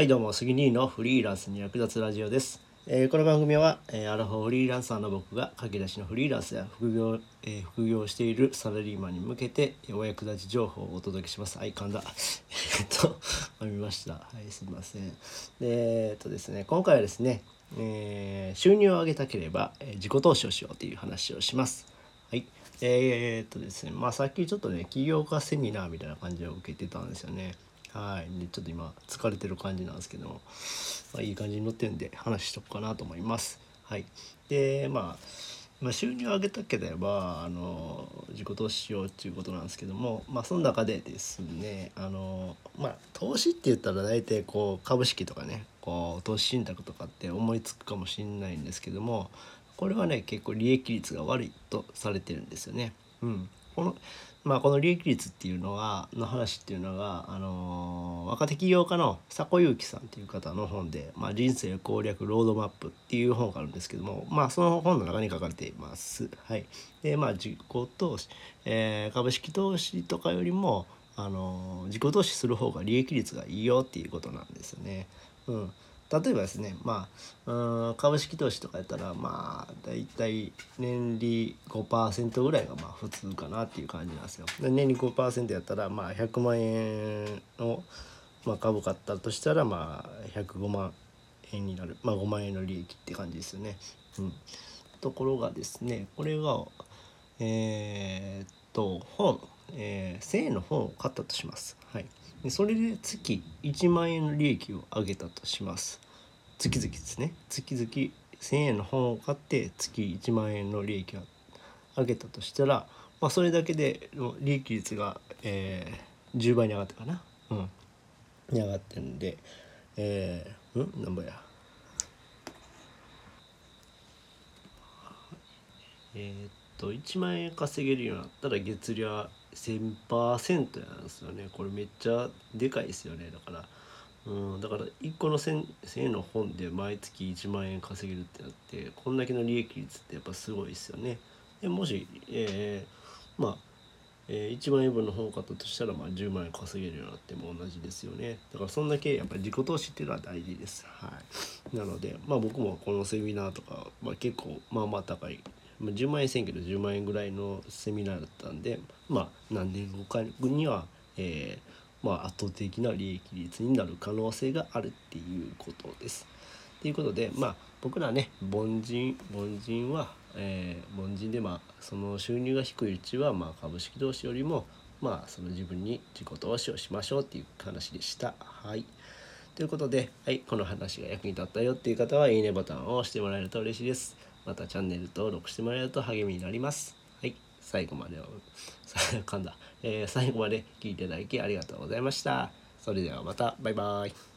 はいどうも杉兄のフリーランスに役立つラジオです、えーこの番組は、えーアラフォーフリーランサーの僕が駆け出しのフリーランスや副業,、えー副業しているサラリーマンに向けてお役立ち情報をお届けします。はい噛んだえっと 噛みました。はいすいません。でえっとですね今回はですね、えー収入を上げたければ、えー自己投資をしようという話をします。はい。えー、っとですねまあさっきちょっとね起業家セミナーみたいな感じを受けてたんですよね。はい。でちょっと今疲れてる感じなんですけども、まあ、いい感じに乗ってるんで話しとこうかなと思います。はい。でまあまあ、収入を上げたければあの自己投資しようっていうことなんですけども、まあ、その中でですねあの、まあ、投資って言ったら大体こう株式とかねこう投資信託とかって思いつくかもしれないんですけどもこれはね結構利益率が悪いとされてるんですよね。うん、このまあ、この利益率っていうのはの話っていうのが、あの若手起業家の迫祐樹さんっていう方の本で「まあ、人生攻略ロードマップ」っていう本があるんですけども、まあ、その本の中に書かれています。はい、でまあ自己投資、えー株式投資とかよりも、あの自己投資する方が利益率がいいよっていうことなんですよね。うん例えばですね、まあ、うん株式投資とかやったら、まあ、だいたい年利5%ぐらいがまあ普通かなっていう感じなんですよ。で年利5%やったら、まあ、100万円の、まあ、株買ったとしたら、まあ、105万円になる、まあ、5万円の利益って感じですよね。うん、ところがですね、これが、えーっと、本、えー1000円の本を買ったとします。はい。でそれで月1万円の利益を上げたとします。月々ですね。月々1000円の本を買って月1万円の利益を上げたとしたら、まあ、それだけで利益率が、えー10倍に上がったかな。うん。に上がってるんで、えー、うん？なんぼや。えーっと1万円稼げるようになったら月利は1000%なんですよね。これめっちゃでかいですよね。だからうんだから1個の 1000, 1000円の本で毎月1万円稼げるってなってこんだけの利益率ってやっぱすごいですよね。でもし、えーまあえー1万円分の本を買ったとしたら、まあ、10万円稼げるようになっても同じですよね。だからそんだけやっぱり自己投資っていうのは大事です。はい。なのでまあ僕もこのセミナーとか、まあ、結構まあまあ高い10万円せんけど10万円ぐらいのセミナーだったんでまあ何年後かには、えーまあ、圧倒的な利益率になる可能性があるっていうことです。ということでまあ僕らね凡人凡人は、えー凡人でまあその収入が低いうちは、まあ、株式投資よりもまあその自分に自己投資をしましょうっていう話でした。はいということで、はい、この話が役に立ったよっていう方はいいねボタンを押してもらえると嬉しいです。またチャンネル登録してもらえると励みになります。はい、最後までを、噛んだ、えー最後まで聞いていただきありがとうございました。それではまた、バイバイ。